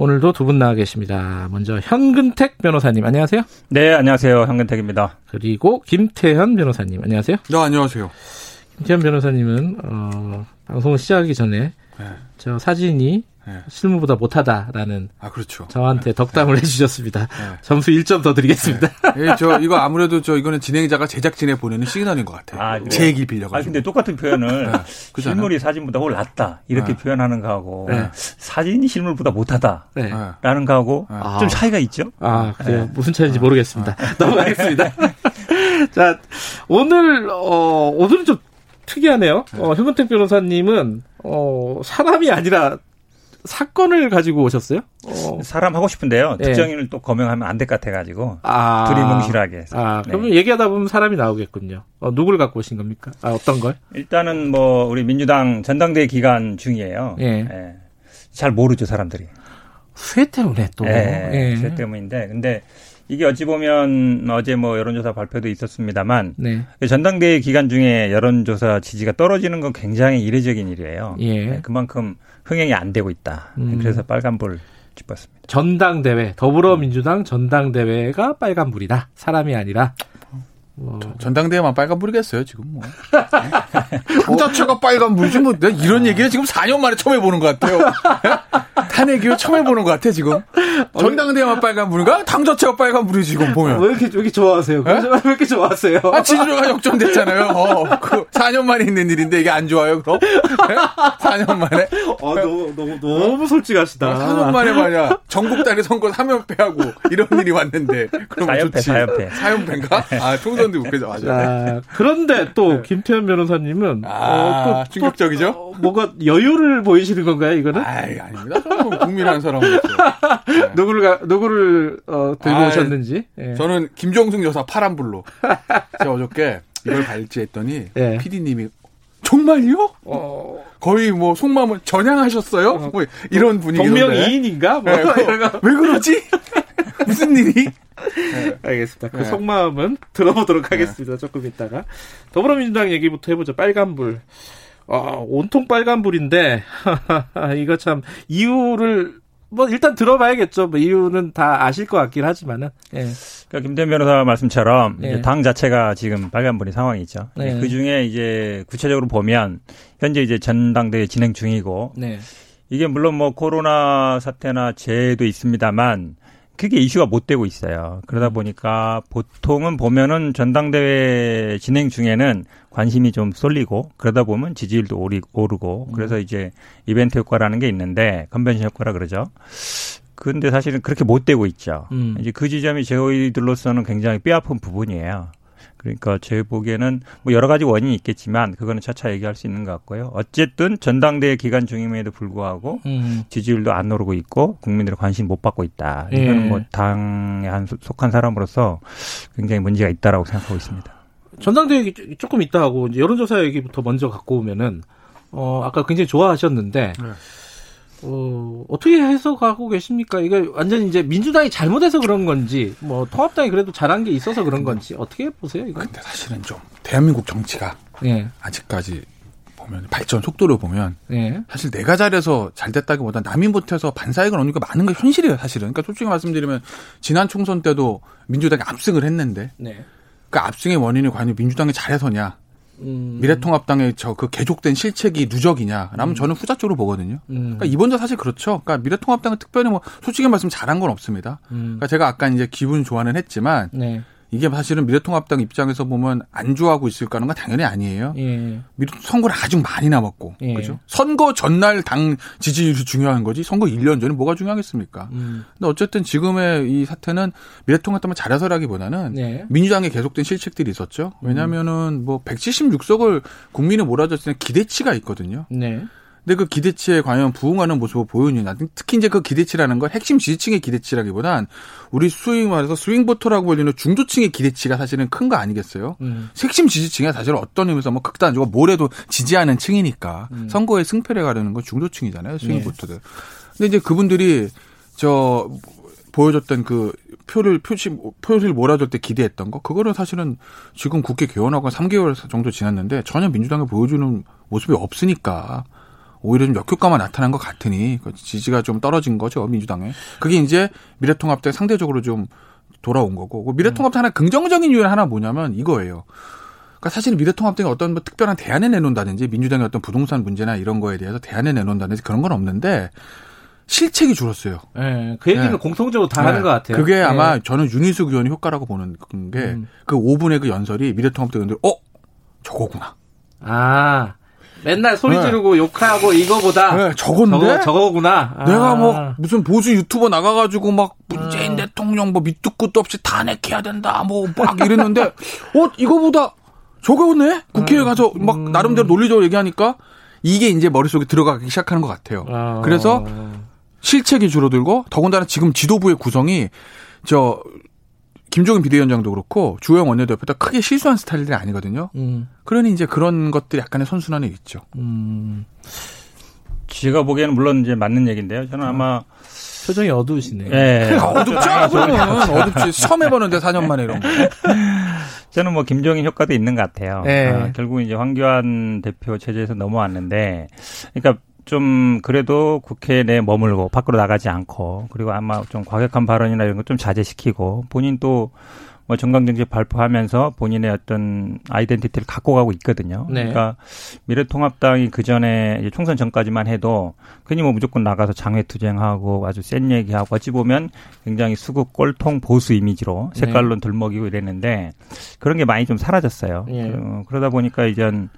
오늘도 두 분 나와 계십니다. 먼저 현근택 변호사님 안녕하세요. 네, 안녕하세요. 현근택입니다. 그리고 김태현 변호사님 안녕하세요. 네, 안녕하세요. 김태현 변호사님은 어, 방송을 시작하기 전에 네. 저 사진이 네. 실무보다 못하다라는 아 그렇죠. 저한테 덕담을 네. 해주셨습니다. 네. 점수 1점 더 드리겠습니다. 네. 예, 저 이거 아무래도 저 이거는 진행자가 제작진에 보내는 시그널인 것 같아요. 아, 제 얘기 빌려가지고. 아 근데 똑같은 표현을 네. 실물이 사진보다 훨 낫다 이렇게 네. 표현하는 거하고 사진이 실물보다 못하다라는 거하고 아. 좀 차이가 있죠. 아 그래요. 무슨 차이인지 모르겠습니다. 넘어가겠습니다. 자 오늘 어 오늘은 좀 특이하네요. 어, 현근택 변호사님은 어, 사람이 아니라 사건을 가지고 오셨어요? 어. 사람 하고 싶은데요. 네. 특정인을 또 거명하면 안 될 것 같아가지고 아. 두리뭉실하게. 아, 네. 그러면 얘기하다 보면 사람이 나오겠군요. 어, 누구를 갖고 오신 겁니까? 아, 어떤 걸? 일단은 뭐 우리 민주당 전당대회 기간 중이에요. 예. 네. 잘 모르죠 사람들이. 쇠 때문에 또. 네, 예. 쇠 때문인데 근데 이게 어찌 보면 어제 뭐 여론조사 발표도 있었습니다만 네. 전당대회 기간 중에 여론조사 지지가 떨어지는 건 굉장히 이례적인 일이에요. 예. 네, 그만큼 흥행이 안 되고 있다. 음. 그래서 빨간불 짚었습니다. 전당대회 더불어민주당 전당대회가 빨간불이다. 사람이 아니라 뭐. 전당대회만 빨간불이겠어요, 지금 뭐. 그 자체가 빨간불이지, 뭐. 내가 이런 얘기를 지금 4년 만에 처음 해보는 것 같아요. 탄핵 이후 처음 해보는 것 같아, 지금. 전당대회만 빨간불인가? 당 자체가 빨간불이 지금 보면. 왜 이렇게, 왜 이렇게 좋아하세요? 네? 왜 이렇게 좋아하세요? 아, 지지율가 역전됐잖아요. 어, 그 4년 만에 있는 일인데 이게 안 좋아요, 그럼? 네? 4년 만에? 아, 너무, 너무, 너무 솔직하시다. 4년 만에 말이야. 전국 단위 선거 3연패하고 이런 일이 왔는데. 그럼 4연패, 좋지. 4연패. 4연패인가? 아, 총선 그런데 웃겨져 맞아. 아, 그런데 또 네. 김태현 변호사님은 아, 어, 또 충격적이죠? 또, 어, 뭐가 여유를 보이시는 건가요, 이거는? 아, 아닙니다. 저는 국민 한 사람으로서 네. 누구를 누구를 어, 들고 아, 오셨는지? 네. 저는 김정숙 여사 파란불로. 제가 어저께 이걸 발제했더니 네. PD님이 정말요? 어... 거의 뭐 속마음을 전향하셨어요? 어... 뭐 이런 분위기. 동명 이인인가? 뭐 네, 왜 그러지? 무슨 일이? 네. 알겠습니다. 그 네. 속마음은 들어보도록 네. 하겠습니다. 조금 있다가. 더불어민주당 얘기부터 해보죠. 빨간불. 아, 온통 빨간불인데, 이거 참, 이유를, 뭐, 일단 들어봐야겠죠. 뭐, 이유는 다 아실 것 같긴 하지만은, 예. 그러니까 김대현 변호사 말씀처럼, 예. 당 자체가 지금 빨간불인 상황이죠. 네. 그 중에 이제 구체적으로 보면, 현재 이제 전당대회 진행 중이고, 네. 이게 물론 뭐 코로나 사태나 재해도 있습니다만, 그게 이슈가 못 되고 있어요. 그러다 음. 보니까 보통은 보면은 전당대회 진행 중에는 관심이 좀 쏠리고 그러다 보면 지지율도 오르고 음. 그래서 이제 이벤트 효과라는 게 있는데 컨벤션 효과라 그러죠. 근데 사실은 그렇게 못 되고 있죠. 음. 이제 그 지점이 저희들로서는 굉장히 뼈아픈 부분이에요. 그러니까 제 보기에는 뭐 여러 가지 원인이 있겠지만 그거는 차차 얘기할 수 있는 것 같고요. 어쨌든 전당대회 기간 중임에도 불구하고 음. 지지율도 안 오르고 있고 국민들의 관심 못 받고 있다. 이거는 예. 뭐 당에 한 속한 사람으로서 굉장히 문제가 있다라고 생각하고 있습니다. 전당대회 얘기 조금 있다 하고 여론조사 얘기부터 먼저 갖고 오면은 어 아까 굉장히 좋아하셨는데 네. 어, 어떻게 해석하고 계십니까? 이게 완전 이제 민주당이 잘못해서 그런 건지, 뭐, 통합당이 그래도 잘한 게 있어서 그런 건지, 어떻게 보세요, 이거? 근데 사실은 좀, 대한민국 정치가, 예. 아직까지 보면, 발전 속도를 보면, 예. 사실 내가 잘해서 잘 됐다기보다 남이 못해서 반사이익을 얻는 게 많은 게 현실이에요, 사실은. 그러니까 솔직히 말씀드리면, 지난 총선 때도 민주당이 압승을 했는데, 네. 그 압승의 원인이 과연 민주당이 잘해서냐, 음. 미래통합당의 저그 계속된 실책이 누적이냐라면 음. 저는 후자 쪽으로 보거든요. 음. 그러니까 이번도 사실 그렇죠. 그러니까 미래통합당은 특별히 뭐 솔직히 말씀 잘한 건 없습니다. 음. 그러니까 제가 아까 이제 기분 좋아는 했지만 네. 이게 사실은 미래통합당 입장에서 보면 안 좋아하고 있을까 하는 건 당연히 아니에요. 예. 선거를 아주 많이 남았고, 예. 그죠? 선거 전날 당 지지율이 중요한 거지, 선거 1년 전에 뭐가 중요하겠습니까? 음. 근데 어쨌든 지금의 이 사태는 미래통합당을 잘해서라기보다는 네. 민주당에 계속된 실책들이 있었죠. 왜냐면은 뭐 176석을 국민에 몰아줬을 때 기대치가 있거든요. 네. 근데 그 기대치에 과연 부응하는 모습을 보여주냐. 특히 이제 그 기대치라는 건 핵심 지지층의 기대치라기보단 우리 수위 말해서 스윙보터라고 불리는 중도층의 기대치가 사실은 큰 거 아니겠어요? 음. 핵심 지지층이 사실 어떤 의미에서 뭐 극단적으로 뭐래도 지지하는 층이니까 음. 선거의 승패를 가르는 건 중도층이잖아요. 스윙보터들. 네. 근데 이제 그분들이 저 보여줬던 그 표를 표시 표를 몰아줄 때 기대했던 거 그거는 사실은 지금 국회 개원하고 3개월 정도 지났는데 전혀 민주당이 보여주는 모습이 없으니까 오히려 좀 역효과만 나타난 것 같으니 그 지지가 좀 떨어진 거죠 민주당에. 그게 이제 미래통합당 상대적으로 좀 돌아온 거고 그 미래통합당 하나 긍정적인 이유 하나 뭐냐면 이거예요. 그러니까 사실 미래통합당이 어떤 뭐 특별한 대안을 내놓는다든지 민주당의 어떤 부동산 문제나 이런 거에 대해서 대안을 내놓는다든지 그런 건 없는데 실책이 줄었어요. 네, 그 얘기는 네. 공통적으로 다 네. 하는 것 같아요. 그게 네. 아마 저는 윤희숙 의원이 효과라고 보는 게그 음. 5분의 그 연설이 미래통합당 의원들 어 저거구나. 아 맨날 소리 네. 지르고 네. 욕하고 이거보다 네, 저건데 저거, 구나 아. 내가 뭐 무슨 보수 유튜버 나가가지고 막 문재인 아. 대통령 뭐 밑도 끝도 없이 탄핵해야 된다 뭐 막 이랬는데 어 이거보다 저거네 국회에 아. 가서 막 음. 나름대로 논리적으로 얘기하니까 이게 이제 머릿속에 들어가기 시작하는 것 같아요. 아. 그래서 실책이 줄어들고 더군다나 지금 지도부의 구성이 저 김종인 비대위원장도 그렇고 주호영 원내대표도 크게 실수한 스타일들이 아니거든요. 음. 그러니 이제 그런 것들이 약간의 선순환이 있죠. 음. 제가 보기에는 물론 이제 맞는 얘기인데요. 저는 아마 표정이 어두우시네요. 예. 어둡죠. 어둡지. 처음 해보는데 4년 만에 이런 거. 저는 뭐 김종인 효과도 있는 것 같아요. 네. 아, 결국 이제 황교안 대표 체제에서 넘어왔는데, 그러니까 좀 그래도 국회 내에 머물고 밖으로 나가지 않고 그리고 아마 좀 과격한 발언이나 이런 거 좀 자제시키고 본인 또 뭐 정강정책 발표하면서 본인의 어떤 아이덴티티를 갖고 가고 있거든요. 네. 그러니까 미래통합당이 그 전에 총선 전까지만 해도 괜히 뭐 무조건 나가서 장외투쟁하고 아주 센 얘기하고 어찌 보면 굉장히 수국 꼴통 보수 이미지로 네. 색깔론 들먹이고 이랬는데 그런 게 많이 좀 사라졌어요. 네. 그러다 보니까 이젠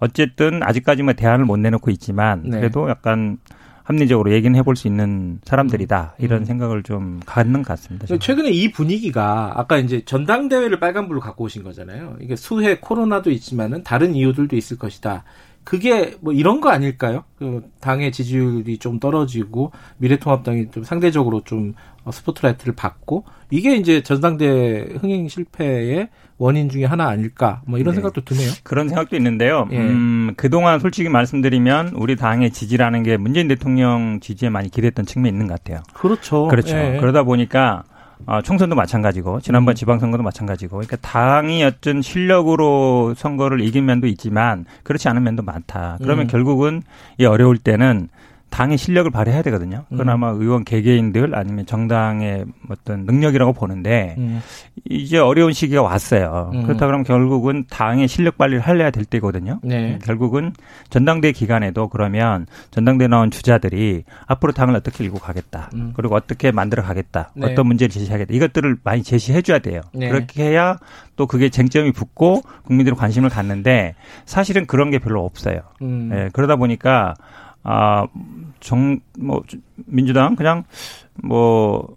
어쨌든 아직까지만 대안을 못 내놓고 있지만 네. 그래도 약간 합리적으로 얘기는 해볼 수 있는 사람들이다 이런 음. 생각을 좀 갖는 것 같습니다. 저는. 최근에 이 분위기가 아까 이제 전당대회를 빨간불로 갖고 오신 거잖아요. 이게 수해 코로나도 있지만은 다른 이유들도 있을 것이다. 그게 뭐 이런 거 아닐까요? 그 당의 지지율이 좀 떨어지고 미래통합당이 좀 상대적으로 좀 스포트라이트를 받고 이게 이제 전당대 흥행 실패의 원인 중에 하나 아닐까 뭐 이런 네. 생각도 드네요. 그런 생각도 있는데요. 예. 음, 그동안 솔직히 말씀드리면 우리 당의 지지라는 게 문재인 대통령 지지에 많이 기대했던 측면이 있는 것 같아요. 그렇죠. 그렇죠. 예. 그러다 보니까 어, 총선도 마찬가지고 지난번 음. 지방선거도 마찬가지고 그러니까 당이 어떤 실력으로 선거를 이긴 면도 있지만 그렇지 않은 면도 많다. 그러면 음. 결국은 이 어려울 때는 당의 실력을 발휘해야 되거든요. 그건 음. 아마 의원 개개인들 아니면 정당의 어떤 능력이라고 보는데 음. 이제 어려운 시기가 왔어요. 음. 그렇다 그러면 결국은 당의 실력 발휘를 할래야 될 때거든요. 네. 결국은 전당대 기간에도 그러면 전당대 나온 주자들이 앞으로 당을 어떻게 일고 가겠다. 음. 그리고 어떻게 만들어 가겠다. 네. 어떤 문제를 제시하겠다. 이것들을 많이 제시해 줘야 돼요. 네. 그렇게 해야 또 그게 쟁점이 붙고 국민들이 관심을 갖는데 사실은 그런 게 별로 없어요. 음. 예, 그러다 보니까 아, 정, 뭐, 민주당 그냥 뭐,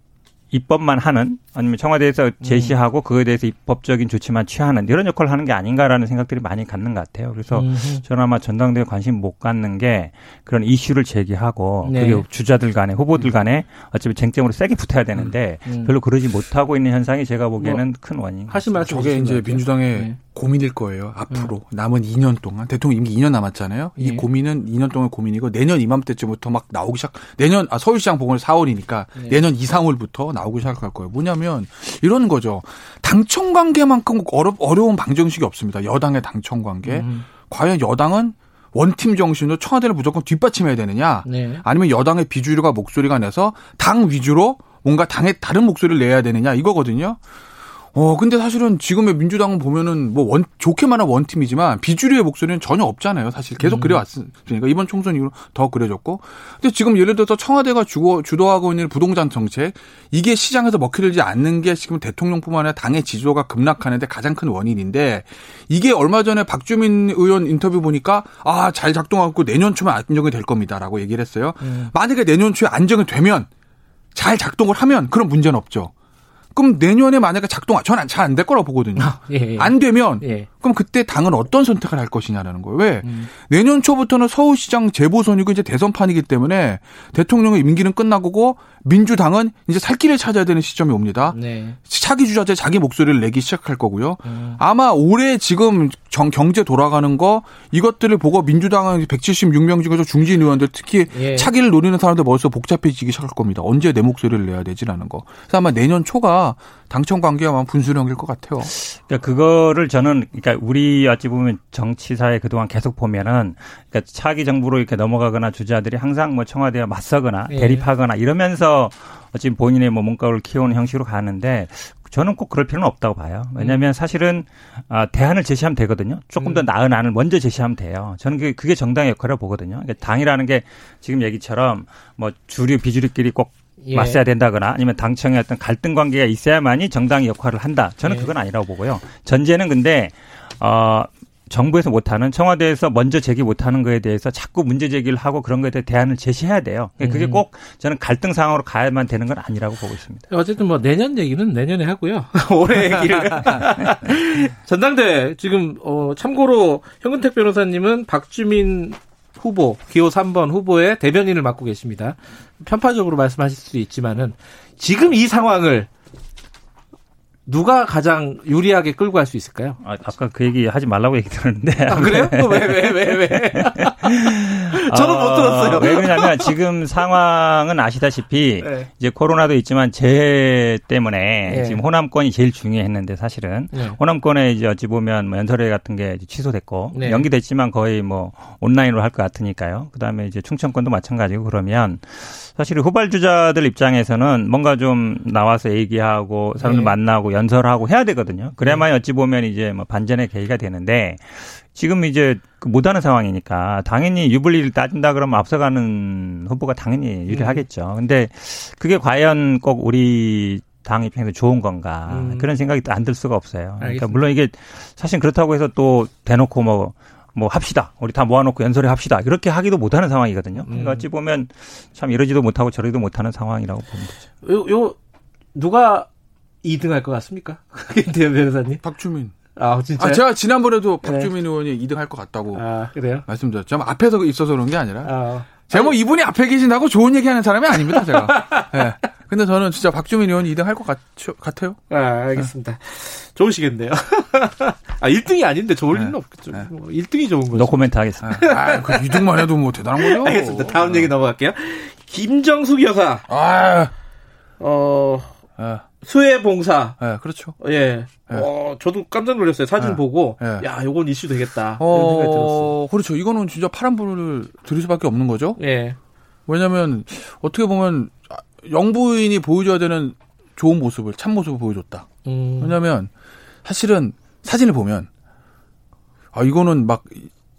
입법만 하는 아니면 청와대에서 음. 제시하고 그거에 대해서 입법적인 조치만 취하는 이런 역할을 하는 게 아닌가라는 생각들이 많이 갖는 것 같아요. 그래서 음흠. 저는 아마 전당대회 관심 못 갖는 게 그런 이슈를 제기하고 네. 그리고 주자들 간에 후보들 간에 어차피 쟁점으로 세게 붙어야 되는데 음. 음. 별로 그러지 못하고 있는 현상이 제가 보기에는 뭐, 큰 원인. 하신 말씀 저게 이제 민주당의 네. 고민일 거예요. 앞으로 음. 남은 2년 동안 대통령 임기 2년 남았잖아요. 이 네. 고민은 2년 동안 고민이고 내년 이맘때쯤부터 막 나오기 시작. 내년 아 서울시장 보궐 4월이니까 내년 2, 3월부터 나오기 시작할 거예요. 뭐냐면 이런 거죠. 당청 관계만큼 어려, 어려운 방정식이 없습니다. 여당의 당청 관계. 음. 과연 여당은 원팀 정신으로 청와대를 무조건 뒷받침해야 되느냐? 네. 아니면 여당의 비주류가 목소리가 내서 당 위주로 뭔가 당의 다른 목소리를 내야 되느냐 이거거든요. 어, 근데 사실은 지금의 민주당은 보면은 뭐 원, 좋게 말하면 원팀이지만 비주류의 목소리는 전혀 없잖아요. 사실 계속 음. 그래왔으니까 이번 총선 이후로 더 그래졌고. 근데 지금 예를 들어서 청와대가 주고, 주도하고 있는 부동산 정책 이게 시장에서 먹히지 않는 게 지금 대통령뿐만 아니라 당의 지지도가 급락하는데 가장 큰 원인인데 이게 얼마 전에 박주민 의원 인터뷰 보니까 아, 잘 작동하고 내년 초면 안정이 될 겁니다라고 얘기를 했어요. 음. 만약에 내년 초에 안정이 되면 잘 작동을 하면 그런 문제는 없죠. 그럼 내년에 만약에 작동, 저는 잘안될 거라고 보거든요. 아, 예, 예. 안 되면, 예. 그럼 그때 당은 어떤 선택을 할 것이냐라는 거예요. 왜? 음. 내년 초부터는 서울시장 재보선이고 이제 대선판이기 때문에 대통령의 임기는 끝나고 민주당은 이제 살 길을 찾아야 되는 시점이 옵니다. 네. 차기 주자재 자기 목소리를 내기 시작할 거고요. 음. 아마 올해 지금 정, 경제 돌아가는 거 이것들을 보고 민주당은 176명 중에서 중진 의원들 특히 예. 차기를 노리는 사람들 머릿속 복잡해지기 시작할 겁니다. 언제 내 목소리를 내야 되지라는 거. 그래서 아마 내년 초가 당청 관계가 분수령일 것 같아요. 그러니까 그거를 저는 그러니까 우리 어찌 보면 정치사에 그동안 계속 보면은 그러니까 차기 정부로 이렇게 넘어가거나 주자들이 항상 뭐 청와대와 맞서거나 예. 대립하거나 이러면서 어찌 본인의 뭐 몸값을 키우는 형식으로 가는데 저는 꼭 그럴 필요는 없다고 봐요. 왜냐하면 사실은 아, 대안을 제시하면 되거든요. 조금 더 음. 나은 안을 먼저 제시하면 돼요. 저는 그게, 그게 정당의 역할이라고 보거든요. 그러니까 당이라는 게 지금 얘기처럼 뭐 주류 비주류끼리 꼭 예. 맞서야 된다거나 아니면 당청의 어떤 갈등 관계가 있어야만이 정당의 역할을 한다. 저는 예. 그건 아니라고 보고요. 전제는 근데 어 정부에서 못하는 청와대에서 먼저 제기 못하는 거에 대해서 자꾸 문제 제기를 하고 그런 거에 대해 대안을 제시해야 돼요. 그게 음. 꼭 저는 갈등 상황으로 가야만 되는 건 아니라고 보고 있습니다. 어쨌든 뭐 내년 얘기는 내년에 하고요. 올해 얘기를 전당대 지금 어 참고로 현근택 변호사님은 박주민 후보 기호 3번 후보의 대변인을 맡고 계십니다. 편파적으로 말씀하실 수도 있지만은 지금 이 상황을 누가 가장 유리하게 끌고 갈 수 있을까요? 아, 아까 그 얘기 하지 말라고 얘기 들었는데. 아, 그래요? 왜, 왜, 왜, 왜? 저는 어, 못 들었어요. 왜 그러냐면 지금 상황은 아시다시피 네. 이제 코로나도 있지만 재해 때문에 네. 지금 호남권이 제일 중요했는데 사실은 네. 호남권에 이제 어찌 보면 뭐 연설회 같은 게 취소됐고 네. 연기됐지만 거의 뭐 온라인으로 할 것 같으니까요. 그다음에 이제 충청권도 마찬가지고 그러면 사실 후발주자들 입장에서는 뭔가 좀 나와서 얘기하고 사람들 네. 만나고 연설하고 해야 되거든요. 그래야만 어찌 보면 이제 뭐 반전의 계기가 되는데 지금 이제 그 못하는 상황이니까 당연히 유불리를 따진다 그러면 앞서가는 후보가 당연히 유리하겠죠. 근데 그게 과연 꼭 우리 당 입장에서 좋은 건가 음. 그런 생각이 안 들 수가 없어요. 그러니까 물론 이게 사실 그렇다고 해서 또 대놓고 뭐 뭐 합시다. 우리 다 모아놓고 연설회 합시다. 이렇게 하기도 못하는 상황이거든요. 그러니까 음. 어찌 보면 참 이러지도 못하고 저러지도 못하는 상황이라고 보면 되죠. 요, 요 누가 2등 할 것 같습니까? 김태현 변호사님? 박주민. 아, 진짜. 아, 제가 지난번에도 네. 박주민 네. 의원이 2등 할 것 같다고. 아, 그래요? 말씀드렸죠. 앞에서 있어서 그런 게 아니라. 아. 제가 뭐 이분이 앞에 계신다고 좋은 얘기 하는 사람이 아닙니다, 제가. 예. 네. 근데 저는 진짜 박주민 의원이 2등 할 것 같아요. 아, 알겠습니다. 네. 좋으시겠네요. 아, 1등이 아닌데 좋을 네. 리는 없겠죠. 네. 뭐 1등이 좋은 거죠. 노코멘트 하겠습니다. 아, 그 2등만 해도 뭐 대단한 거죠. 알겠습니다. 다음 얘기 넘어갈게요. 김정숙 여사. 아. 어. 아. 수해 봉사. 네, 그렇죠. 예. 네. 어, 저도 깜짝 놀랐어요. 사진 네. 보고 네. 야, 요건 이슈 되겠다. 어, 이런 생각이 들었어요. 그렇죠. 이거는 진짜 파란 불을 들일 수밖에 없는 거죠. 예. 왜냐면 어떻게 보면 영부인이 보여줘야 되는 좋은 모습을 참 모습을 보여줬다. 음. 왜냐하면 사실은 사진을 보면 아 이거는 막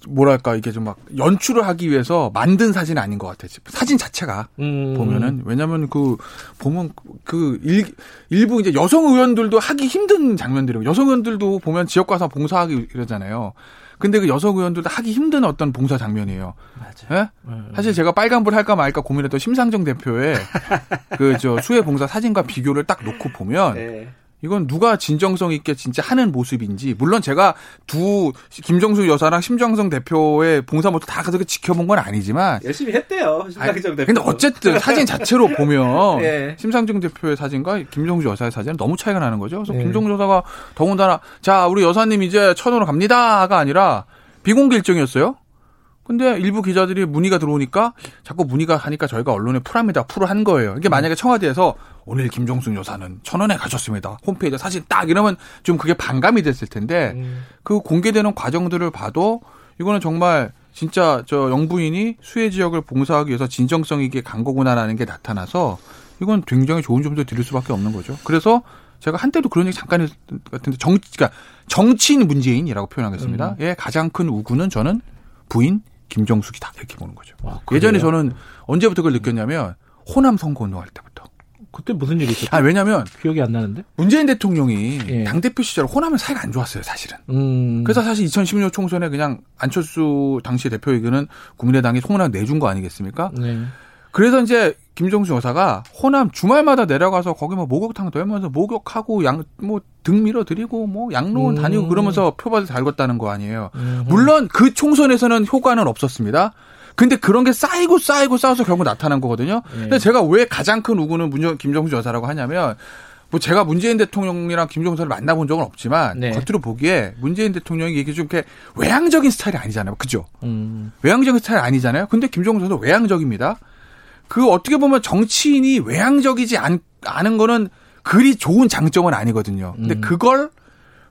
뭐랄까 이게 좀 막 연출을 하기 위해서 만든 사진 은 아닌 것 같아요. 사진 자체가 음. 보면은 왜냐하면 그 보면 그 일, 일부 이제 여성 의원들도 하기 힘든 장면들이고 여성 의원들도 보면 지역 가서 봉사하기 이러잖아요. 근데 그 여성 의원들도 하기 힘든 어떤 봉사 장면이에요. 맞아요. 예? 음. 사실 제가 빨간불 할까 말까 고민했던 심상정 대표의 그 저 수해 봉사 사진과 비교를 딱 놓고 보면 네. 이건 누가 진정성 있게 진짜 하는 모습인지 물론 제가 두 김정수 여사랑 심정성 대표의 봉사 모습 다 그렇게 지켜본 건 아니지만 열심히 했대요 심상정 대표. 근데 어쨌든 사진 자체로 보면 네. 심상정 대표의 사진과 김정수 여사의 사진은 너무 차이가 나는 거죠. 그래서 네. 김정수 여사가 더군다나 자 우리 여사님 이제 천으로 갑니다가 아니라 비공개 일정이었어요. 근데 일부 기자들이 문의가 들어오니까 자꾸 문의가 하니까 저희가 언론에 풀합니다. 풀을 한 거예요. 이게 만약에 청와대에서 오늘 김종숙 여사는 천원에 가셨습니다. 홈페이지에 사진 딱 이러면 좀 그게 반감이 됐을 텐데 음. 그 공개되는 과정들을 봐도 이거는 정말 진짜 저 영부인이 수해 지역을 봉사하기 위해서 진정성 있게 간 거구나라는 게 나타나서 이건 굉장히 좋은 점도 드릴 수밖에 없는 거죠. 그래서 제가 한때도 그런 얘기 잠깐 했던 것 같은데 정, 그러니까 정치인 문재인이라고 표현하겠습니다. 음. 예, 가장 큰 우구는 저는 부인 김정숙이 다 이렇게 보는 거죠. 와, 예전에 저는 언제부터 그걸 느꼈냐면 호남 선거 운동할 때부터. 그때 무슨 일이 있었죠? 아 왜냐면 기억이 안 나는데 문재인 대통령이 예. 당 대표 시절 호남은 사이가 안 좋았어요 사실은. 음. 그래서 사실 2016년 총선에 그냥 안철수 당시 대표에게는 국민의당이 송문을 내준 거 아니겠습니까? 네. 그래서 이제 김정수 여사가 호남 주말마다 내려가서 거기 뭐 목욕탕 돌면서 목욕하고 양 뭐 등 밀어 드리고 뭐 양로원 음. 다니고 그러면서 표밭을 달궜다는 거 아니에요. 음. 물론 그 총선에서는 효과는 없었습니다. 근데 그런 게 쌓이고 쌓이고 쌓아서 결국 나타난 거거든요. 네. 근데 제가 왜 가장 큰 우군은 문정 김정수 여사라고 하냐면 뭐 제가 문재인 대통령이랑 김정수를 만나본 적은 없지만 네. 겉으로 보기에 문재인 대통령이 이게 좀 이렇게 외향적인 스타일이 아니잖아요. 그죠? 음. 외향적인 스타일 아니잖아요. 근데 김정수도 외향적입니다. 그 어떻게 보면 정치인이 외향적이지 않, 않은 거는 그리 좋은 장점은 아니거든요. 근데 음. 그걸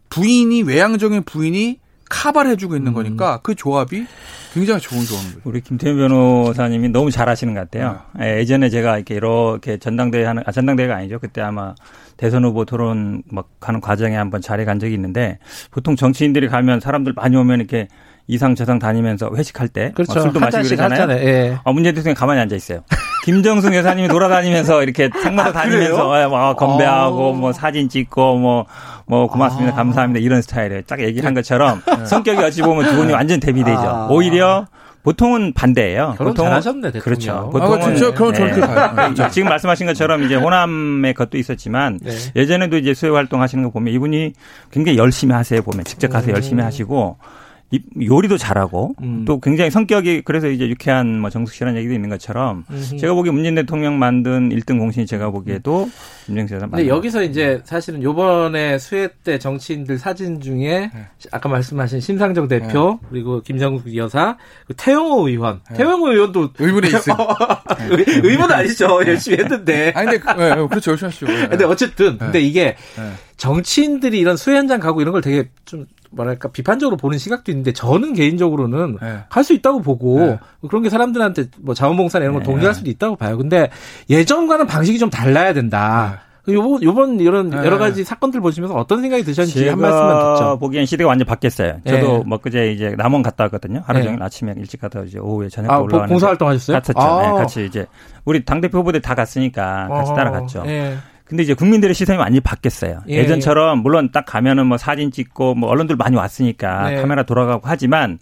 부인이 외향적인 부인이 카바를 해주고 있는 음. 거니까 그 조합이 굉장히 좋은 조합입니다. 우리 김태현 변호사님이 너무 잘하시는 것 같아요. 네. 예전에 제가 이렇게 이렇게 전당대회 하는 아 전당대회가 아니죠. 그때 아마 대선 후보 토론 막 하는 과정에 한번 자리에 간 적이 있는데 보통 정치인들이 가면 사람들 많이 오면 이렇게 이상 저상 다니면서 회식할 때 그렇죠. 술도 마시고 그러잖아요. 예. 어, 문재인 대통령 가만히 앉아 있어요. 김정숙 여사님이 돌아다니면서 이렇게 생마다 아, 다니면서 예, 뭐 건배하고 어. 뭐 사진 찍고 뭐뭐 뭐 고맙습니다, 아. 감사합니다 이런 스타일에 딱 얘기한 것처럼 네. 성격이 어찌 보면 두 분이 완전 대비되죠. 아. 오히려 보통은 반대예요. 결혼 보통 잘하셨네, 대통령. 그렇죠. 아, 보통은 아, 진짜 결혼 저렇게 가요. 네. 지금 말씀하신 것처럼 이제 호남의 것도 있었지만 네. 예전에도 이제 수요 활동하시는 거 보면 이분이 굉장히 열심히 하세요 보면 직접 가서 음. 열심히 하시고 요리도 잘하고 음. 또 굉장히 성격이 그래서 이제 유쾌한 뭐 정숙 씨라는 얘기도 있는 것처럼 음흠. 제가 보기에 문재인 대통령 만든 1등 공신이 제가 보기에도 김정수 여사 근데 여기서 이제 사실은 요번에 수회 때 정치인들 사진 중에 네. 아까 말씀하신 심상정 대표 네. 그리고 김정숙 여사 그 태영호 의원 네. 태영호 의원도 의문에 있어요. 의문 아니죠. 열심히 했는데. 아니 근데 네, 그렇죠. 열심히 하시고. 근데 어쨌든 근데 이게 정치인들이 이런 수회 현장 가고 이런 걸 되게 좀 뭐랄까 비판적으로 보는 시각도 있는데 저는 개인적으로는 네. 할수 있다고 보고 네. 그런 게 사람들한테 뭐 자원봉사 이런 거 네. 동의할 수도 있다고 봐요. 근데 예전과는 방식이 좀 달라야 된다. 네. 요번, 요번 이런 네. 여러 가지 사건들 보시면서 어떤 생각이 드셨는지 한 말씀만 듣죠. 보기엔 시대가 완전 바뀌었어요. 저도 네. 뭐 그제 이제 남원 갔다 왔거든요. 하루 종일 아침에 일찍 갔다 이제 오후에 저녁 아, 올라가는 봉사 활동 하셨어요? 갔었죠. 아. 같이 이제 우리 당 대표 후보들 다 갔으니까 같이 어. 따라갔죠. 근데 이제 국민들의 시선이 많이 바뀌었어요. 예. 전처럼 물론 딱 가면은 뭐 사진 찍고 뭐 언론들 많이 왔으니까 네. 카메라 돌아가고 하지만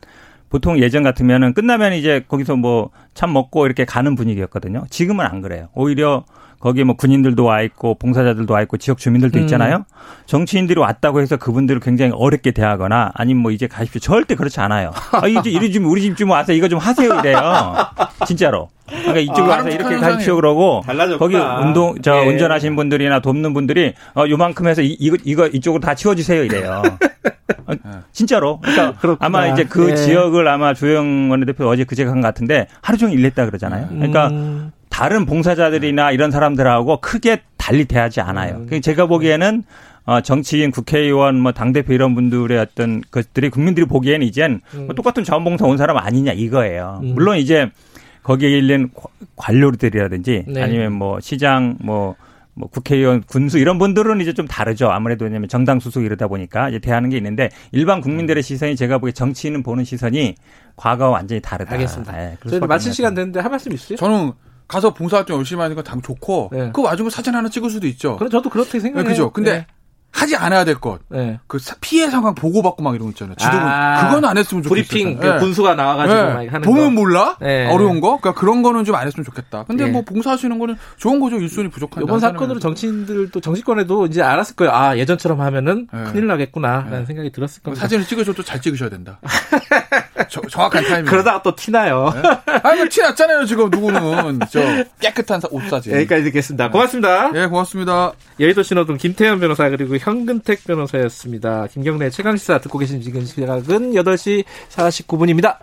보통 예전 같으면은 끝나면 이제 거기서 뭐 참 먹고 이렇게 가는 분위기였거든요. 지금은 안 그래요. 오히려 거기에 뭐 군인들도 와 있고 봉사자들도 와 있고 지역 주민들도 음. 있잖아요. 음. 정치인들이 왔다고 해서 그분들을 굉장히 어렵게 대하거나 아니면 뭐 이제 가십시오. 절대 그렇지 않아요. 아, 이제 이리 좀 우리 집 좀 와서 이거 좀 하세요 이래요. 진짜로. 그러니까 이쪽으로 아, 와서 이렇게 가십시오 그러고 달라졌구나. 거기 운동 저 예. 운전하신 분들이나 돕는 분들이 어 요만큼 해서 이, 이거 이거 이쪽으로 다 치워 주세요 이래요. 어, 진짜로. 그러니까 그렇구나. 아마 이제 그 예. 지역을 아마 조영 원내대표 어제 그제 간 것 같은데 하루 종일 일했다 그러잖아요. 그러니까 음. 다른 봉사자들이나 이런 사람들하고 크게 달리 대하지 않아요. 음. 제가 보기에는 어, 정치인, 국회의원, 뭐, 당대표 이런 분들의 어떤 것들이 국민들이 보기에는 이젠 뭐 음. 똑같은 자원봉사 온 사람 아니냐 이거예요. 음. 물론 이제 거기에 있는 관료들이라든지 네. 아니면 뭐 시장, 뭐, 뭐 국회의원, 군수 이런 분들은 이제 좀 다르죠. 아무래도 왜냐면 정당 수속 이러다 보니까 이제 대하는 게 있는데 일반 국민들의 시선이 제가 보기에 정치인은 보는 시선이 과거와 완전히 다르다. 알겠습니다. 네, 저희 마칠 시간 됐는데 한 말씀 있으세요? 저는 가서 봉사활동 열심히 하는 건당 좋고 네. 그 와중에 사진 하나 찍을 수도 있죠. 그럼 저도 그렇게 생각해요. 네, 그죠. 근데 네. 하지 않아야 될 것. 네. 그 피해 상황 보고받고 막 이런 거 있잖아요. 지도부 아, 그건 안 했으면 좋겠어요. 브리핑 그 네. 군수가 나와가지고 네. 막 하는 보면 거. 몰라 네. 어려운 거. 그러니까 그런 거는 좀 안 했으면 좋겠다. 근데 네. 뭐 봉사하시는 거는 좋은 거죠. 일손이 부족한. 이번 사건으로 정치인들도 정치권에도 이제 알았을 거예요. 아 예전처럼 하면은 네. 큰일 나겠구나라는 생각이 들었을 겁니다. 사진을 찍으셔도 잘 찍으셔야 된다. 저, 정확한 타이밍. 그러다가 또 티나요. 아니 뭐티 났잖아요 지금 누구는 저 깨끗한 옷 사진. 여기까지 듣겠습니다. 고맙습니다. 예 고맙습니다. 여의도 신호등 김태현 변호사 그리고 현근택 변호사. 변호사였습니다. 김경래 최강시사 듣고 계신 지금 시각은 8시 49분입니다.